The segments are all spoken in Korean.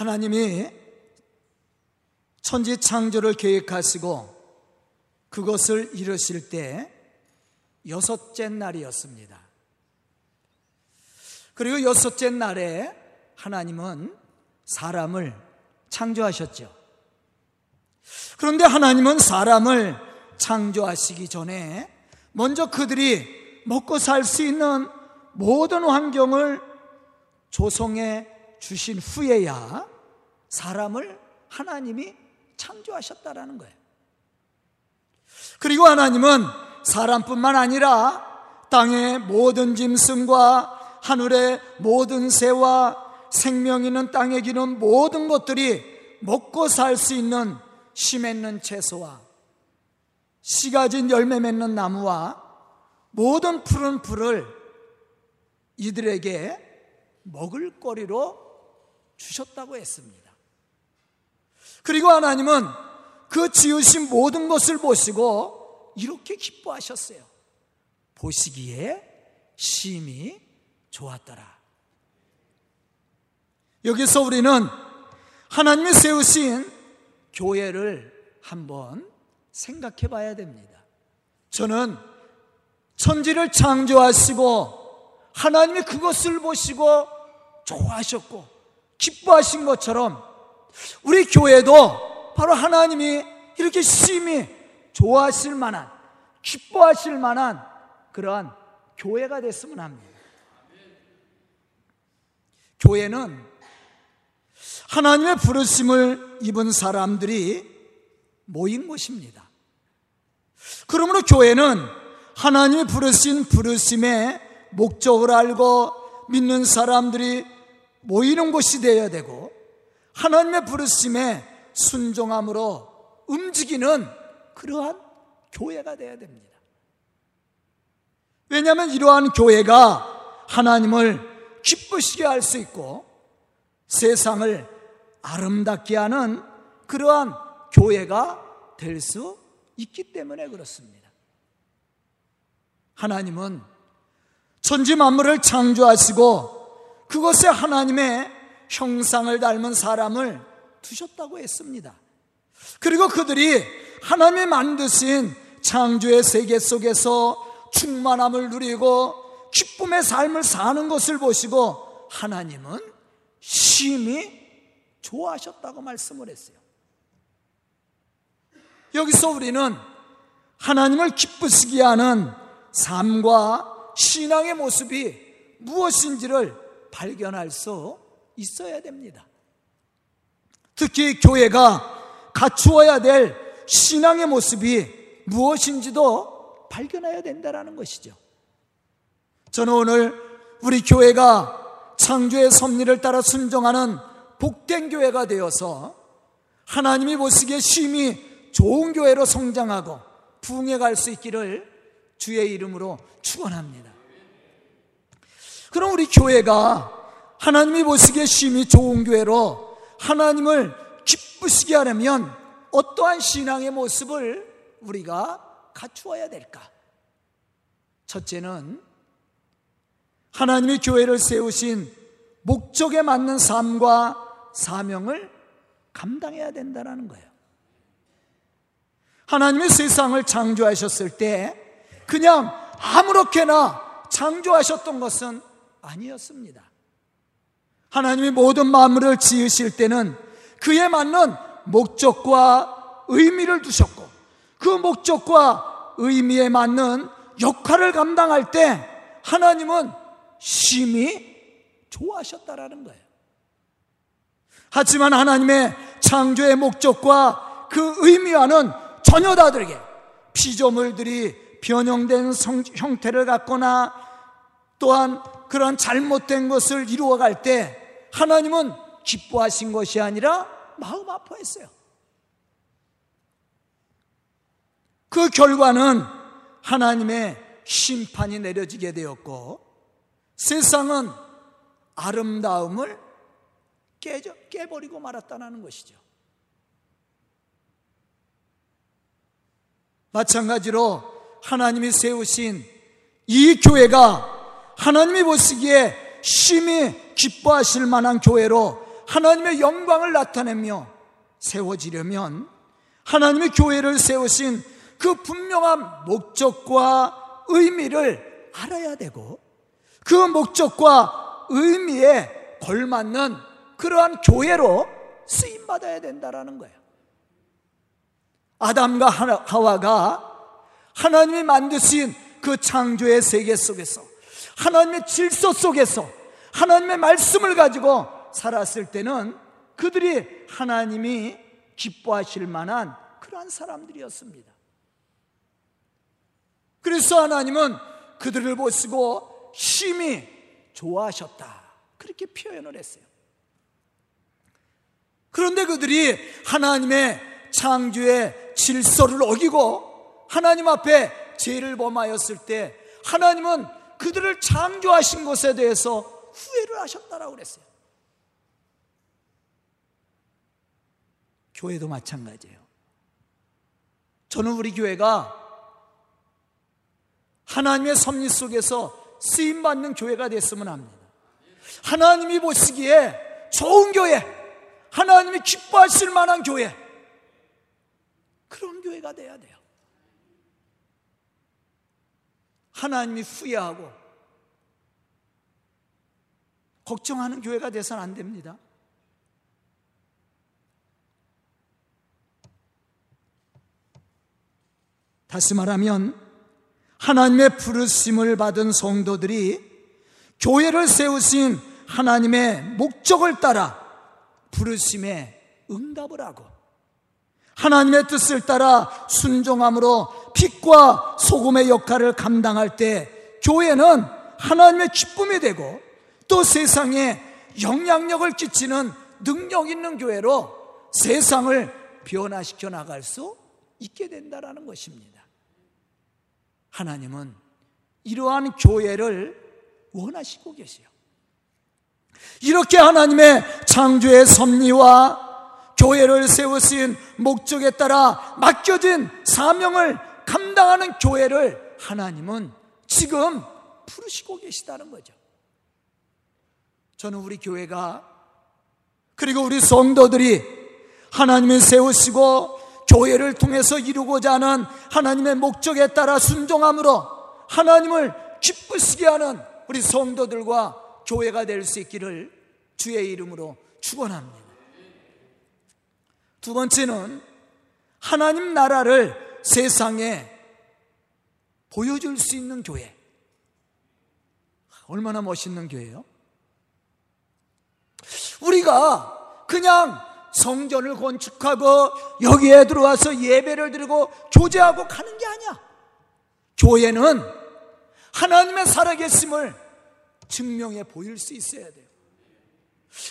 하나님이 천지 창조를 계획하시고 그것을 이루실 때 여섯째 날이었습니다. 그리고 여섯째 날에 하나님은 사람을 창조하셨죠. 그런데 하나님은 사람을 창조하시기 전에 먼저 그들이 먹고 살 수 있는 모든 환경을 조성해 주신 후에야 사람을 하나님이 창조하셨다라는 거예요. 그리고 하나님은 사람뿐만 아니라 땅의 모든 짐승과 하늘의 모든 새와 생명 있는 땅에 기는 모든 것들이 먹고 살 수 있는 씨 맺는 채소와 씨 가진 열매 맺는 나무와 모든 푸른 풀을 이들에게 먹을 거리로 주셨다고 했습니다. 그리고 하나님은 그 지으신 모든 것을 보시고 이렇게 기뻐하셨어요. 보시기에 심히 좋았더라. 여기서 우리는 하나님이 세우신 교회를 한번 생각해 봐야 됩니다. 저는 천지를 창조하시고 하나님이 그것을 보시고 좋아하셨고 기뻐하신 것처럼 우리 교회도 바로 하나님이 이렇게 심히 좋아하실 만한 기뻐하실 만한 그러한 교회가 됐으면 합니다. 교회는 하나님의 부르심을 입은 사람들이 모인 곳입니다. 그러므로 교회는 하나님이 부르신 부르심의 목적을 알고 믿는 사람들이 모이는 곳이 되어야 되고 하나님의 부르심에 순종함으로 움직이는 그러한 교회가 되어야 됩니다. 왜냐하면 이러한 교회가 하나님을 기쁘시게 할 수 있고 세상을 아름답게 하는 그러한 교회가 될 수 있기 때문에 그렇습니다. 하나님은 천지 만물을 창조하시고 그것에 하나님의 형상을 닮은 사람을 두셨다고 했습니다. 그리고 그들이 하나님이 만드신 창조의 세계 속에서 충만함을 누리고 기쁨의 삶을 사는 것을 보시고 하나님은 심히 좋아하셨다고 말씀을 했어요. 여기서 우리는 하나님을 기쁘시게 하는 삶과 신앙의 모습이 무엇인지를 발견할 수 있어야 됩니다. 특히 교회가 갖추어야 될 신앙의 모습이 무엇인지도 발견해야 된다는 것이죠. 저는 오늘 우리 교회가 창조의 섭리를 따라 순종하는 복된 교회가 되어서 하나님이 보시기에 심히 좋은 교회로 성장하고 부흥해 갈 수 있기를 주의 이름으로 축원합니다. 그럼 우리 교회가 하나님이 보시기에 심히 좋은 교회로 하나님을 기쁘시게 하려면 어떠한 신앙의 모습을 우리가 갖추어야 될까? 첫째는 하나님이 교회를 세우신 목적에 맞는 삶과 사명을 감당해야 된다는 거예요. 하나님이 세상을 창조하셨을 때 그냥 아무렇게나 창조하셨던 것은 아니었습니다. 하나님이 모든 만물을 지으실 때는 그에 맞는 목적과 의미를 두셨고 그 목적과 의미에 맞는 역할을 감당할 때 하나님은 심히 좋아하셨다라는 거예요. 하지만 하나님의 창조의 목적과 그 의미와는 전혀 다르게 피조물들이 변형된 성, 형태를 갖거나 또한 그런 잘못된 것을 이루어갈 때 하나님은 기뻐하신 것이 아니라 마음 아파했어요. 그 결과는 하나님의 심판이 내려지게 되었고 세상은 아름다움을 깨져, 깨버리고 말았다는 것이죠. 마찬가지로 하나님이 세우신 이 교회가 하나님이 보시기에 심히 기뻐하실 만한 교회로 하나님의 영광을 나타내며 세워지려면 하나님의 교회를 세우신 그 분명한 목적과 의미를 알아야 되고 그 목적과 의미에 걸맞는 그러한 교회로 쓰임 받아야 된다라는 거예요. 아담과 하와가 하나님이 만드신 그 창조의 세계 속에서 하나님의 질서 속에서 하나님의 말씀을 가지고 살았을 때는 그들이 하나님이 기뻐하실 만한 그러한 사람들이었습니다. 그래서 하나님은 그들을 보시고 심히 좋아하셨다. 그렇게 표현을 했어요. 그런데 그들이 하나님의 창조의 질서를 어기고 하나님 앞에 죄를 범하였을 때 하나님은 그들을 창조하신 것에 대해서 후회를 하셨다라고 그랬어요. 교회도 마찬가지예요. 저는 우리 교회가 하나님의 섭리 속에서 쓰임 받는 교회가 됐으면 합니다. 하나님이 보시기에 좋은 교회, 하나님이 기뻐하실 만한 교회, 그런 교회가 돼야 돼요. 하나님이 후회하고 걱정하는 교회가 돼서는 안 됩니다. 다시 말하면 하나님의 부르심을 받은 성도들이 교회를 세우신 하나님의 목적을 따라 부르심에 응답을 하고 하나님의 뜻을 따라 순종함으로 빛과 소금의 역할을 감당할 때 교회는 하나님의 기쁨이 되고 또 세상에 영향력을 끼치는 능력 있는 교회로 세상을 변화시켜 나갈 수 있게 된다라는 것입니다. 하나님은 이러한 교회를 원하시고 계세요. 이렇게 하나님의 창조의 섭리와 교회를 세우신 목적에 따라 맡겨진 사명을 감당하는 교회를 하나님은 지금 부르시고 계시다는 거죠. 저는 우리 교회가 그리고 우리 성도들이 하나님을 세우시고 교회를 통해서 이루고자 하는 하나님의 목적에 따라 순종함으로 하나님을 기쁘시게 하는 우리 성도들과 교회가 될 수 있기를 주의 이름으로 축원합니다. 두 번째는 하나님 나라를 세상에 보여줄 수 있는 교회. 얼마나 멋있는 교회예요? 우리가 그냥 성전을 건축하고 여기에 들어와서 예배를 드리고 교제하고 가는 게 아니야. 교회는 하나님의 살아계심을 증명해 보일 수 있어야 돼요.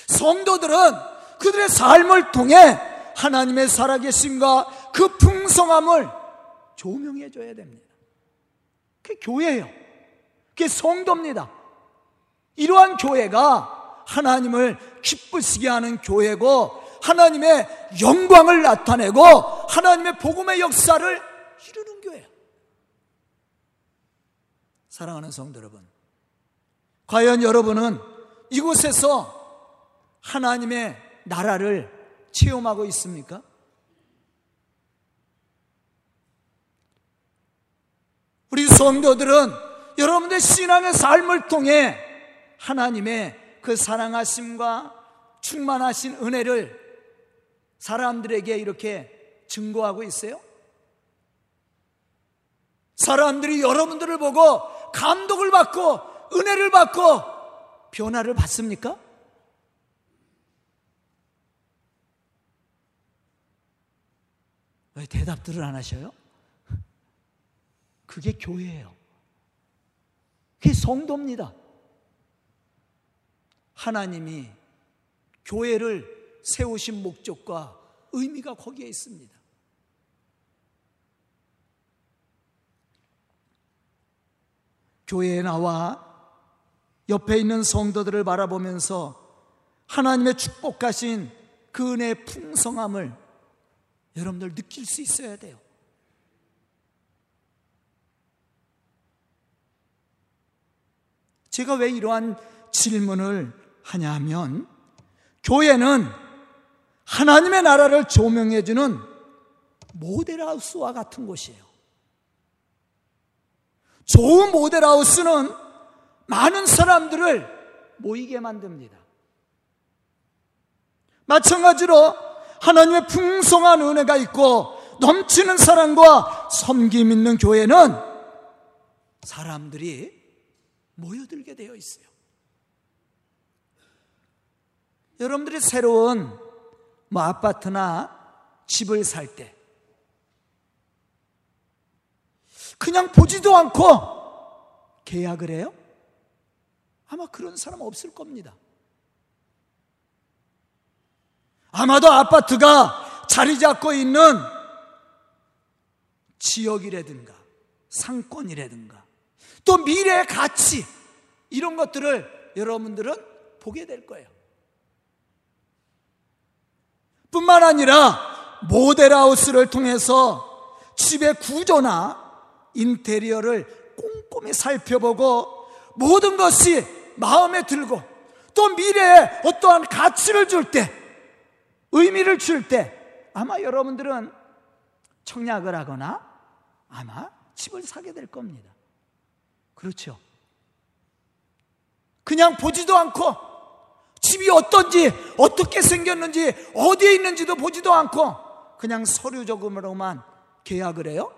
성도들은 그들의 삶을 통해 하나님의 살아계심과 그 풍성함을 조명해 줘야 됩니다. 그게 교회예요. 그게 성도입니다. 이러한 교회가 하나님을 기쁘시게 하는 교회고 하나님의 영광을 나타내고 하나님의 복음의 역사를 이루는 교회. 사랑하는 성도 여러분, 과연 여러분은 이곳에서 하나님의 나라를 체험하고 있습니까? 우리 성도들은 여러분들 신앙의 삶을 통해 하나님의 그 사랑하심과 충만하신 은혜를 사람들에게 이렇게 증거하고 있어요? 사람들이 여러분들을 보고 감독을 받고 은혜를 받고 변화를 받습니까? 왜 대답들을 안 하셔요? 그게 교회예요. 그게 성도입니다. 하나님이 교회를 세우신 목적과 의미가 거기에 있습니다. 교회에 나와 옆에 있는 성도들을 바라보면서 하나님의 축복하신 그 은혜의 풍성함을 여러분들 느낄 수 있어야 돼요. 제가 왜 이러한 질문을 하냐면 교회는 하나님의 나라를 조명해주는 모델하우스와 같은 곳이에요. 좋은 모델하우스는 많은 사람들을 모이게 만듭니다. 마찬가지로 하나님의 풍성한 은혜가 있고 넘치는 사랑과 섬김 있는 교회는 사람들이 모여들게 되어 있어요. 여러분들이 새로운 뭐 아파트나 집을 살 때 그냥 보지도 않고 계약을 해요? 아마 그런 사람 없을 겁니다. 아마도 아파트가 자리 잡고 있는 지역이라든가 상권이라든가 또 미래의 가치 이런 것들을 여러분들은 보게 될 거예요. 뿐만 아니라 모델하우스를 통해서 집의 구조나 인테리어를 꼼꼼히 살펴보고 모든 것이 마음에 들고 또 미래에 어떠한 가치를 줄 때, 의미를 줄 때 아마 여러분들은 청약을 하거나 아마 집을 사게 될 겁니다. 그렇죠. 그냥 보지도 않고 집이 어떤지, 어떻게 생겼는지, 어디에 있는지도 보지도 않고 그냥 서류적으로만 계약을 해요?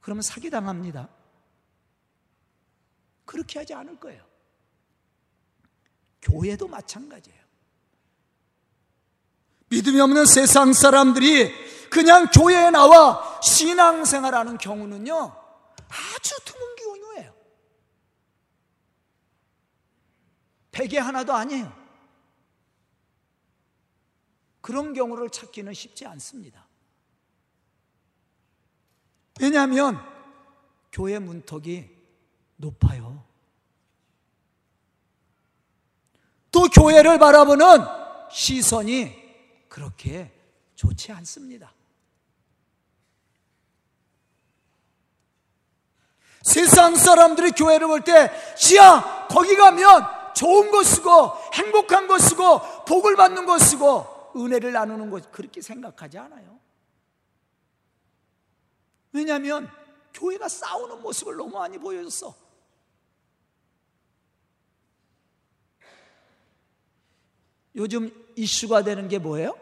그러면 사기 당합니다. 그렇게 하지 않을 거예요. 교회도 마찬가지예요. 믿음이 없는 세상 사람들이 그냥 교회에 나와 신앙생활하는 경우는요, 아주 드문 경우예요. 백에 하나도 아니에요. 그런 경우를 찾기는 쉽지 않습니다. 왜냐하면 교회 문턱이 높아요. 또 교회를 바라보는 시선이 그렇게 좋지 않습니다. 세상 사람들이 교회를 볼 때, 지야, 거기 가면 좋은 것이고, 행복한 것이고, 복을 받는 것이고, 은혜를 나누는 것, 그렇게 생각하지 않아요. 왜냐하면, 교회가 싸우는 모습을 너무 많이 보여줬어. 요즘 이슈가 되는 게 뭐예요?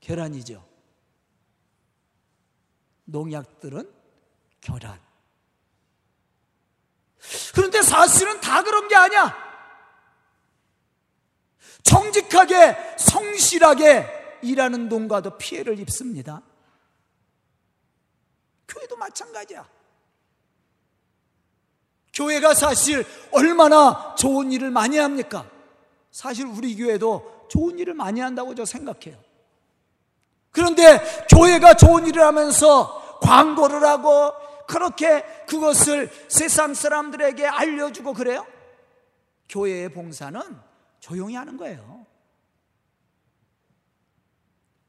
계란이죠. 농약들은 계란. 그런데 사실은 다 그런 게 아니야. 정직하게, 성실하게 일하는 농가도 피해를 입습니다. 교회도 마찬가지야. 교회가 사실 얼마나 좋은 일을 많이 합니까? 사실 우리 교회도 좋은 일을 많이 한다고 저 생각해요. 그런데 교회가 좋은 일을 하면서 광고를 하고 그렇게 그것을 세상 사람들에게 알려주고 그래요? 교회의 봉사는 조용히 하는 거예요.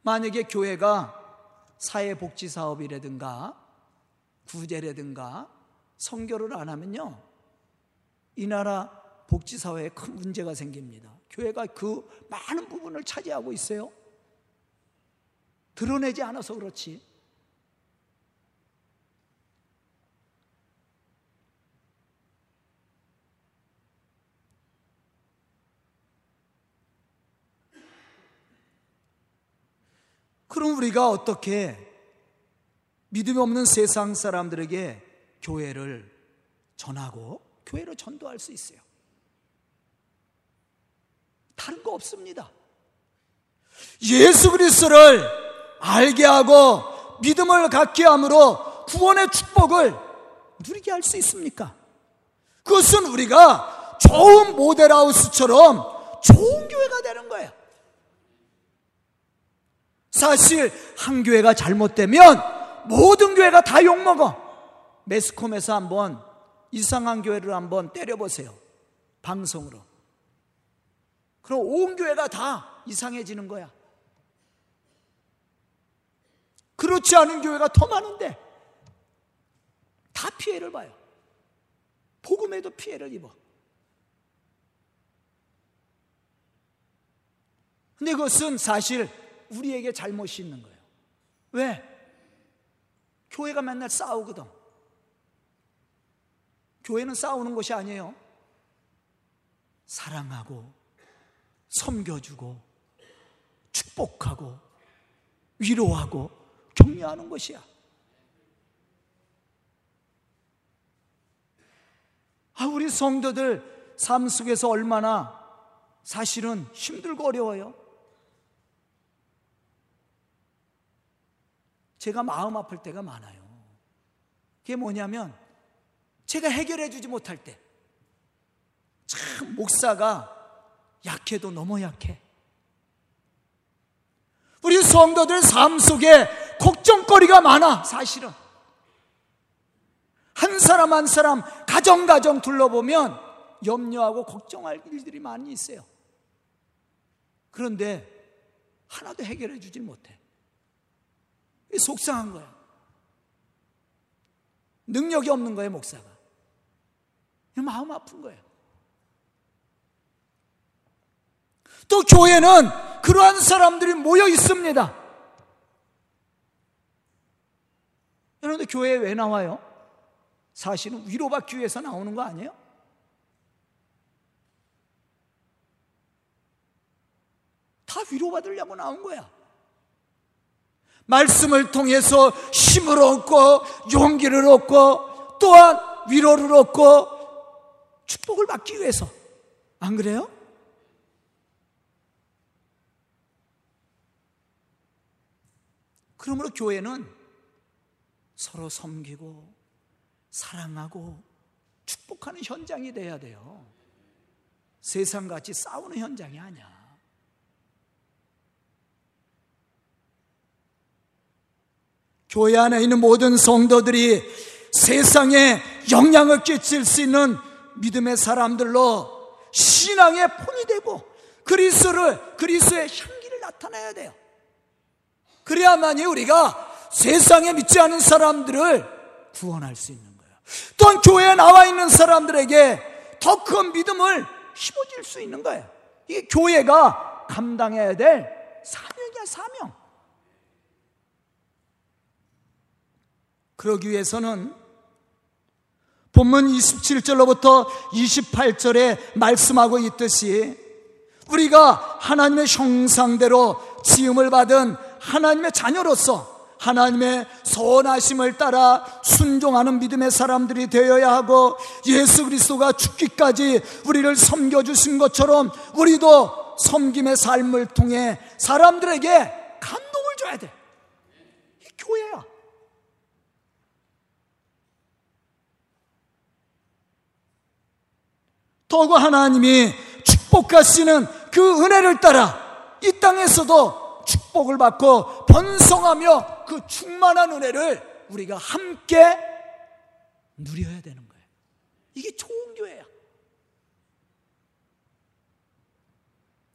만약에 교회가 사회복지 사업이라든가 구제라든가 성교를 안 하면요. 이 나라 복지사회에 큰 문제가 생깁니다. 교회가 그 많은 부분을 차지하고 있어요. 드러내지 않아서 그렇지. 그럼 우리가 어떻게 믿음이 없는 세상 사람들에게 교회를 전하고 교회로 전도할 수 있어요? 다른 거 없습니다. 예수 그리스도를 알게 하고 믿음을 갖게 함으로 구원의 축복을 누리게 할 수 있습니까? 그것은 우리가 좋은 모델하우스처럼 좋은 교회가 되는 거예요. 사실 한 교회가 잘못되면 모든 교회가 다 욕먹어. 매스컴에서 한번 이상한 교회를 한번 때려보세요. 방송으로. 그럼 온 교회가 다 이상해지는 거야. 그렇지 않은 교회가 더 많은데 다 피해를 봐요. 복음에도 피해를 입어. 근데 그것은 사실 우리에게 잘못이 있는 거예요. 왜? 교회가 맨날 싸우거든. 교회는 싸우는 것이 아니에요. 사랑하고, 섬겨주고, 축복하고, 위로하고, 격려하는 것이야. 아, 우리 성도들 삶 속에서 얼마나 사실은 힘들고 어려워요. 제가 마음 아플 때가 많아요. 그게 뭐냐면 제가 해결해 주지 못할 때. 참, 목사가 약해도 너무 약해. 우리 성도들 삶 속에 걱정거리가 많아, 사실은. 한 사람 한 사람, 가정 가정 둘러보면 염려하고 걱정할 일들이 많이 있어요. 그런데 하나도 해결해 주지 못해. 속상한 거야. 능력이 없는 거예요, 목사가. 마음 아픈 거예요. 또 교회는 그러한 사람들이 모여 있습니다. 여러분들 교회에 왜 나와요? 사실은 위로받기 위해서 나오는 거 아니에요? 다 위로받으려고 나온 거야. 말씀을 통해서 힘을 얻고 용기를 얻고 또한 위로를 얻고 축복을 받기 위해서. 안 그래요? 그러므로 교회는 서로 섬기고 사랑하고 축복하는 현장이 돼야 돼요. 세상같이 싸우는 현장이 아니야. 교회 안에 있는 모든 성도들이 세상에 영향을 끼칠 수 있는 믿음의 사람들로 신앙의 폰이 되고 그리스도를 그리스도의 향기를 나타내야 돼요. 그래야만이 우리가 세상에 믿지 않은 사람들을 구원할 수 있는 거예요. 또한 교회에 나와 있는 사람들에게 더 큰 믿음을 심어줄 수 있는 거예요. 이게 교회가 감당해야 될 사명이야, 사명. 그러기 위해서는 본문 27절로부터 28절에 말씀하고 있듯이 우리가 하나님의 형상대로 지음을 받은 하나님의 자녀로서 하나님의 선하심을 따라 순종하는 믿음의 사람들이 되어야 하고 예수 그리스도가 죽기까지 우리를 섬겨 주신 것처럼 우리도 섬김의 삶을 통해 사람들에게 감동을 줘야 돼. 이 교회야. 더욱 하나님이 축복하시는 그 은혜를 따라 이 땅에서도 축복을 받고 번성하며 그 충만한 은혜를 우리가 함께 누려야 되는 거예요. 이게 좋은 교회야.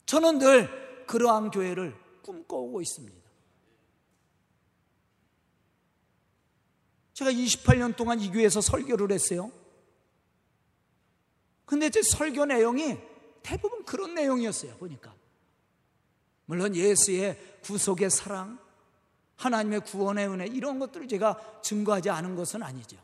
저는 늘 그러한 교회를 꿈꿔오고 있습니다. 제가 28년 동안 이 교회에서 설교를 했어요. 근데 제 설교 내용이 대부분 그런 내용이었어요, 보니까. 물론 예수의 구속의 사랑, 하나님의 구원의 은혜, 이런 것들을 제가 증거하지 않은 것은 아니죠.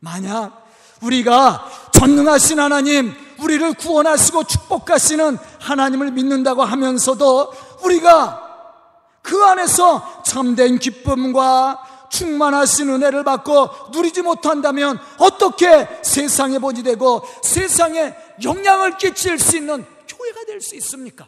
만약 우리가 전능하신 하나님, 우리를 구원하시고 축복하시는 하나님을 믿는다고 하면서도 우리가 그 안에서 참된 기쁨과 충만하신 은혜를 받고 누리지 못한다면 어떻게 세상에 본이 되고 세상에 영향을 끼칠 수 있는 교회가 될 수 있습니까?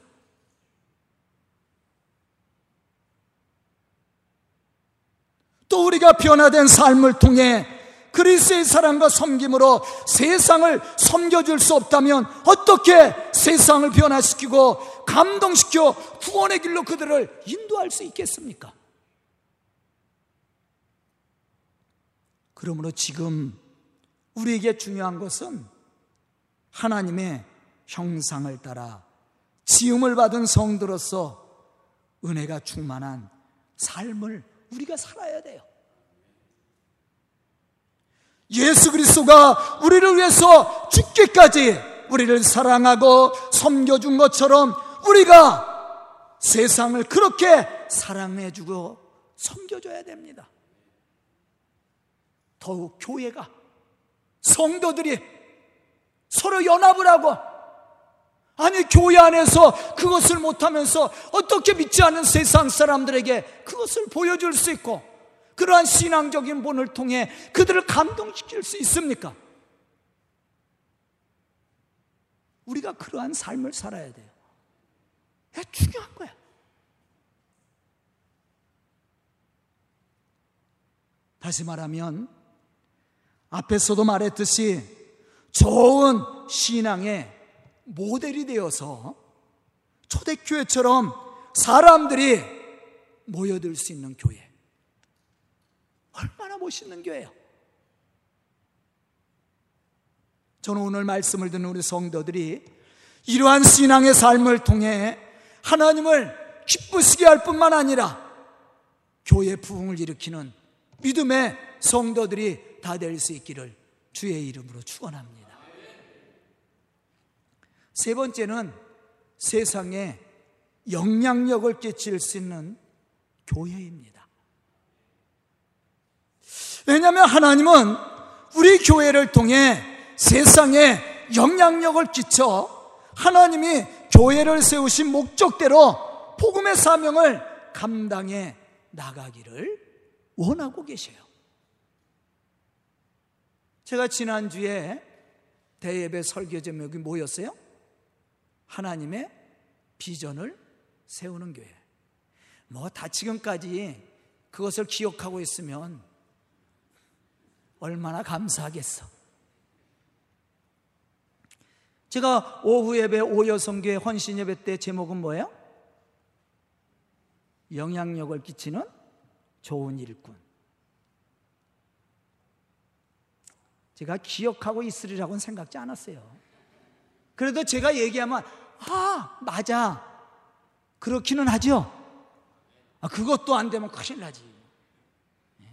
또 우리가 변화된 삶을 통해 그리스의 사랑과 섬김으로 세상을 섬겨줄 수 없다면 어떻게 세상을 변화시키고 감동시켜 구원의 길로 그들을 인도할 수 있겠습니까? 그러므로 지금 우리에게 중요한 것은 하나님의 형상을 따라 지음을 받은 성도로서 은혜가 충만한 삶을 우리가 살아야 돼요. 예수 그리스도가 우리를 위해서 죽기까지 우리를 사랑하고 섬겨준 것처럼 우리가 세상을 그렇게 사랑해주고 섬겨줘야 됩니다. 더욱 교회가 성도들이 서로 연합을 하고 아니 교회 안에서 그것을 못하면서 어떻게 믿지 않은 세상 사람들에게 그것을 보여줄 수 있고 그러한 신앙적인 본을 통해 그들을 감동시킬 수 있습니까? 우리가 그러한 삶을 살아야 돼요. 중요한 거야. 다시 말하면 앞에서도 말했듯이 좋은 신앙의 모델이 되어서 초대교회처럼 사람들이 모여들 수 있는 교회. 얼마나 멋있는 교회예요. 저는 오늘 말씀을 듣는 우리 성도들이 이러한 신앙의 삶을 통해 하나님을 기쁘시게 할 뿐만 아니라 교회 부흥을 일으키는 믿음의 성도들이 다 될 수 있기를 주의 이름으로 축원합니다. 세 번째는 세상에 영향력을 끼칠 수 있는 교회입니다. 왜냐하면 하나님은 우리 교회를 통해 세상에 영향력을 끼쳐 하나님이 교회를 세우신 목적대로 복음의 사명을 감당해 나가기를 원하고 계셔요. 제가 지난주에 대예배 설교 제목이 뭐였어요? 하나님의 비전을 세우는 교회. 뭐 다 지금까지 그것을 기억하고 있으면 얼마나 감사하겠어. 제가 오후 예배 오여성교회 헌신 예배 때 제목은 뭐예요? 영향력을 끼치는 좋은 일꾼. 제가 기억하고 있으리라고는 생각지 않았어요. 그래도 제가 얘기하면, 아, 맞아. 그렇기는 하죠. 아, 그것도 안 되면 큰일 나지. 네.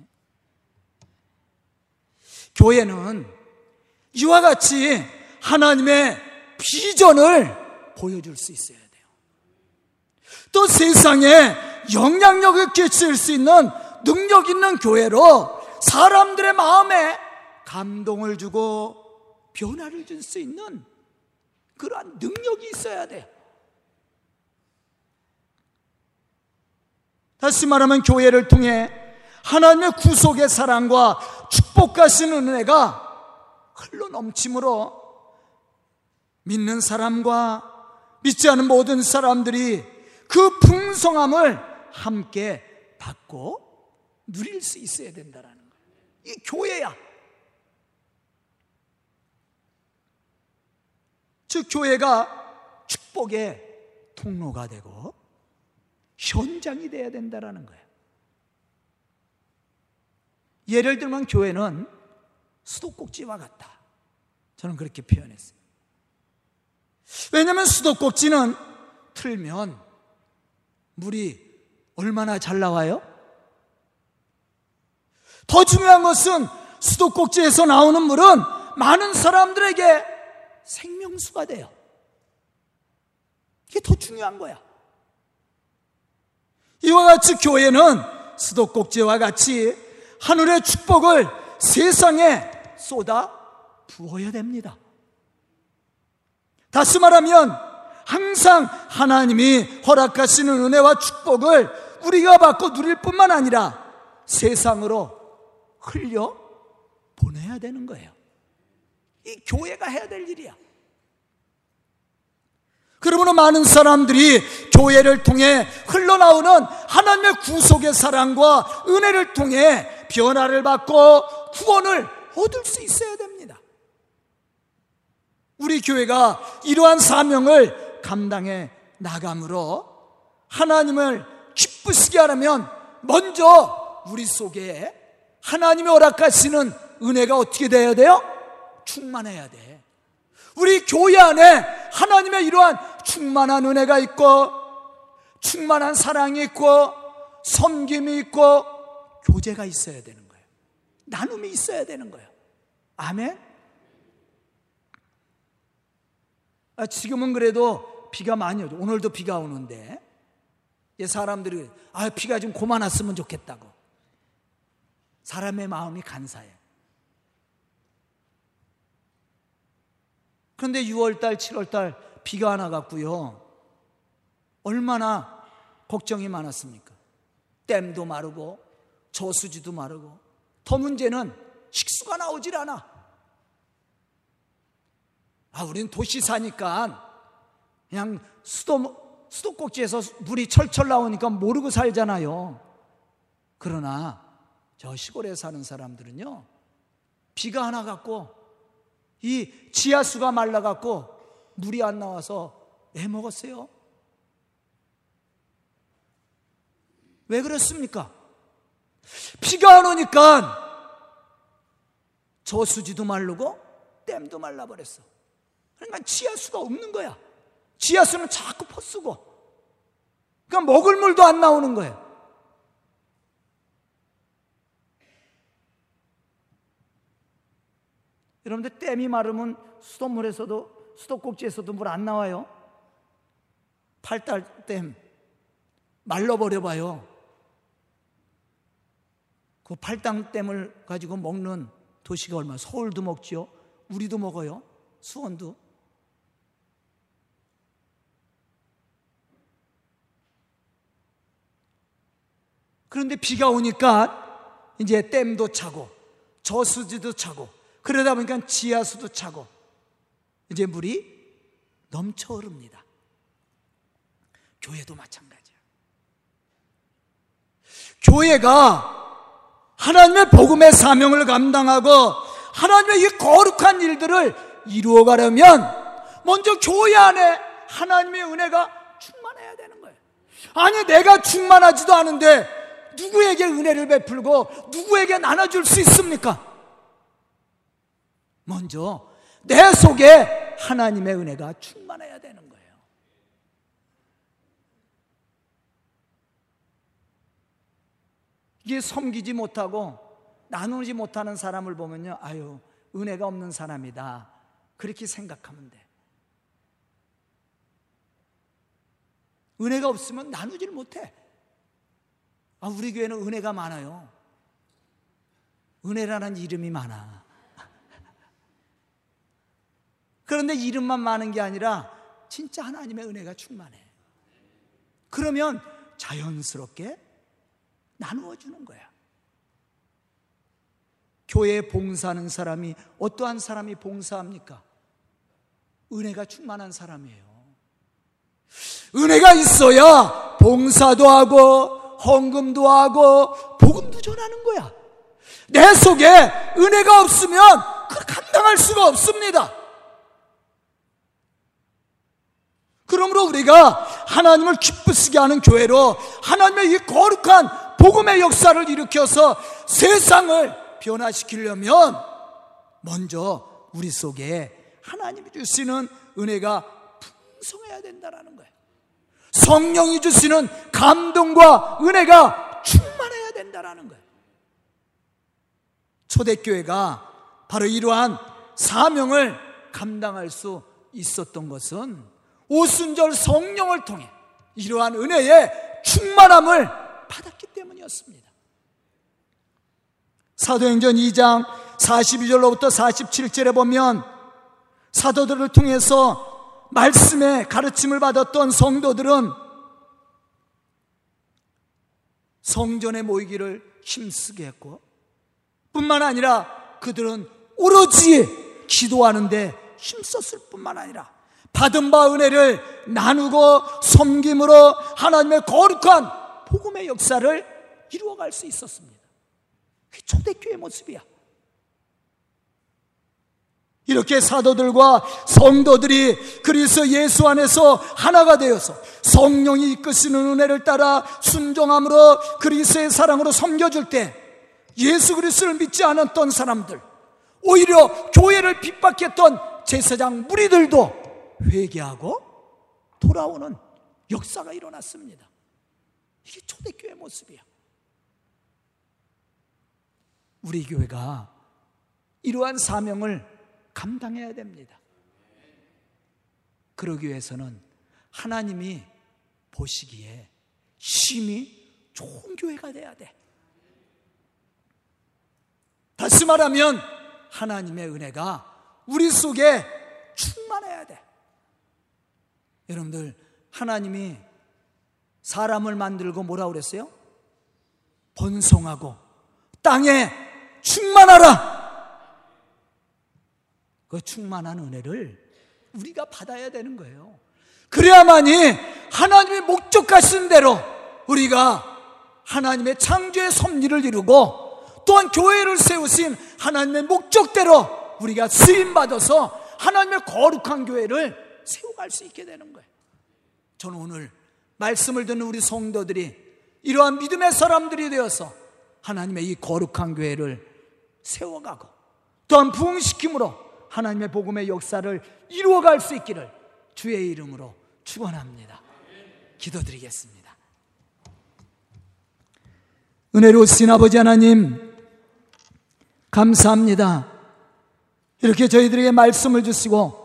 교회는 이와 같이 하나님의 비전을 보여줄 수 있어야 돼요. 또 세상에 영향력을 끼칠 수 있는 능력 있는 교회로 사람들의 마음에 감동을 주고 변화를 줄 수 있는 그러한 능력이 있어야 돼요. 다시 말하면 교회를 통해 하나님의 구속의 사랑과 축복하시는 은혜가 흘러 넘침으로 믿는 사람과 믿지 않은 모든 사람들이 그 풍성함을 함께 받고 누릴 수 있어야 된다라는 거예요. 이 교회야. 즉 교회가 축복의 통로가 되고 현장이 돼야 된다라는 거예요. 예를 들면 교회는 수도꼭지와 같다. 저는 그렇게 표현했어요. 왜냐하면 수도꼭지는 틀면 물이 얼마나 잘 나와요? 더 중요한 것은 수도꼭지에서 나오는 물은 많은 사람들에게 생명수가 돼요. 이게 더 중요한 거야. 이와 같이 교회는 수도꼭지와 같이 하늘의 축복을 세상에 쏟아 부어야 됩니다. 다시 말하면 항상 하나님이 허락하시는 은혜와 축복을 우리가 받고 누릴 뿐만 아니라 세상으로 흘려 보내야 되는 거예요. 이 교회가 해야 될 일이야. 그러므로 많은 사람들이 교회를 통해 흘러나오는 하나님의 구속의 사랑과 은혜를 통해 변화를 받고 구원을 얻을 수 있어야 됩니다. 우리 교회가 이러한 사명을 감당해 나감으로 하나님을 기쁘시게 하려면 먼저 우리 속에 하나님이 허락하시는 은혜가 어떻게 돼야 돼요? 충만해야 돼. 우리 교회 안에 하나님의 이러한 충만한 은혜가 있고 충만한 사랑이 있고 섬김이 있고 교제가 있어야 되는 거예요. 나눔이 있어야 되는 거예요. 아멘. 아, 지금은 그래도 비가 많이 오죠. 오늘도 비가 오는데 사람들이 아 비가 좀 고만 왔으면 좋겠다고. 사람의 마음이 간사해. 그런데 6월달, 7월달 비가 하나 갔고요. 얼마나 걱정이 많았습니까? 댐도 마르고 저수지도 마르고 더 문제는 식수가 나오질 않아. 아, 우리는 도시 사니까 그냥 수도, 수도꼭지에서 물이 철철 나오니까 모르고 살잖아요. 그러나 저 시골에 사는 사람들은요, 비가 하나 갔고 이 지하수가 말라갖고 물이 안 나와서 애 먹었어요. 왜 그렇습니까? 비가 안 오니까 저수지도 마르고 댐도 말라버렸어. 그러니까 지하수가 없는 거야. 지하수는 자꾸 퍼쓰고. 그러니까 먹을 물도 안 나오는 거예요. 여러분들 댐이 마르면 수돗물에서도 수도꼭지에서도 물 안 나와요. 팔달댐 말라버려 봐요. 그 팔당댐을 가지고 먹는 도시가 얼마 서울도 먹지요. 우리도 먹어요. 수원도. 그런데 비가 오니까 이제 댐도 차고 저수지도 차고 그러다 보니까 지하수도 차고 이제 물이 넘쳐 흐릅니다. 교회도 마찬가지야. 교회가 하나님의 복음의 사명을 감당하고 하나님의 이 거룩한 일들을 이루어 가려면 먼저 교회 안에 하나님의 은혜가 충만해야 되는 거예요. 아니, 내가 충만하지도 않은데 누구에게 은혜를 베풀고 누구에게 나눠줄 수 있습니까? 먼저 내 속에 하나님의 은혜가 충만해야 되는 거예요. 이게 섬기지 못하고 나누지 못하는 사람을 보면요. 아유, 은혜가 없는 사람이다. 그렇게 생각하면 돼. 은혜가 없으면 나누질 못해. 아, 우리 교회는 은혜가 많아요. 은혜라는 이름이 많아. 그런데 이름만 많은 게 아니라 진짜 하나님의 은혜가 충만해. 그러면 자연스럽게 나누어 주는 거야. 교회에 봉사하는 사람이 어떠한 사람이 봉사합니까? 은혜가 충만한 사람이에요. 은혜가 있어야 봉사도 하고 헌금도 하고 복음도 전하는 거야. 내 속에 은혜가 없으면 그걸 감당할 수가 없습니다. 그러므로 우리가 하나님을 기쁘시게 하는 교회로 하나님의 이 거룩한 복음의 역사를 일으켜서 세상을 변화시키려면 먼저 우리 속에 하나님이 주시는 은혜가 풍성해야 된다는 거예요. 성령이 주시는 감동과 은혜가 충만해야 된다는 거예요. 초대교회가 바로 이러한 사명을 감당할 수 있었던 것은 오순절 성령을 통해 이러한 은혜의 충만함을 받았기 때문이었습니다. 사도행전 2장 42절로부터 47절에 보면 사도들을 통해서 말씀의 가르침을 받았던 성도들은 성전에 모이기를 힘쓰게 했고 뿐만 아니라 그들은 오로지 기도하는데 힘썼을 뿐만 아니라 받은 바 은혜를 나누고 섬김으로 하나님의 거룩한 복음의 역사를 이루어갈 수 있었습니다. 그게 초대교회 모습이야. 이렇게 사도들과 성도들이 그리스도 예수 안에서 하나가 되어서 성령이 이끄시는 은혜를 따라 순종함으로 그리스도의 사랑으로 섬겨줄 때 예수 그리스도를 믿지 않았던 사람들 오히려 교회를 핍박했던 제사장 무리들도 회개하고 돌아오는 역사가 일어났습니다. 이게 초대교회 모습이야. 우리 교회가 이러한 사명을 감당해야 됩니다. 그러기 위해서는 하나님이 보시기에 심히 좋은 교회가 돼야 돼. 다시 말하면 하나님의 은혜가 우리 속에. 여러분들, 하나님이 사람을 만들고 뭐라 그랬어요? 번성하고 땅에 충만하라. 그 충만한 은혜를 우리가 받아야 되는 거예요. 그래야만이 하나님의 목적하신 대로 우리가 하나님의 창조의 섭리를 이루고 또한 교회를 세우신 하나님의 목적대로 우리가 쓰임 받아서 하나님의 거룩한 교회를 세워갈 수 있게 되는 거예요. 저는 오늘 말씀을 듣는 우리 성도들이 이러한 믿음의 사람들이 되어서 하나님의 이 거룩한 교회를 세워가고 또한 부흥시킴으로 하나님의 복음의 역사를 이루어갈 수 있기를 주의 이름으로 축원합니다. 기도드리겠습니다. 은혜로우신 아버지 하나님 감사합니다. 이렇게 저희들에게 말씀을 주시고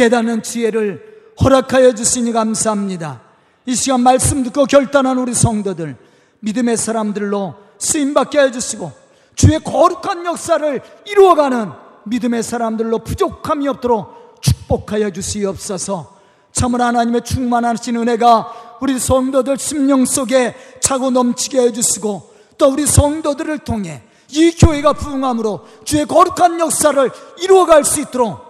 깨닫는 지혜를 허락하여 주시니 감사합니다. 이 시간 말씀 듣고 결단한 우리 성도들 믿음의 사람들로 쓰임받게 해주시고 주의 거룩한 역사를 이루어가는 믿음의 사람들로 부족함이 없도록 축복하여 주시옵소서 참으로 하나님의 충만하신 은혜가 우리 성도들 심령 속에 차고 넘치게 해주시고 또 우리 성도들을 통해 이 교회가 부흥함으로 주의 거룩한 역사를 이루어갈 수 있도록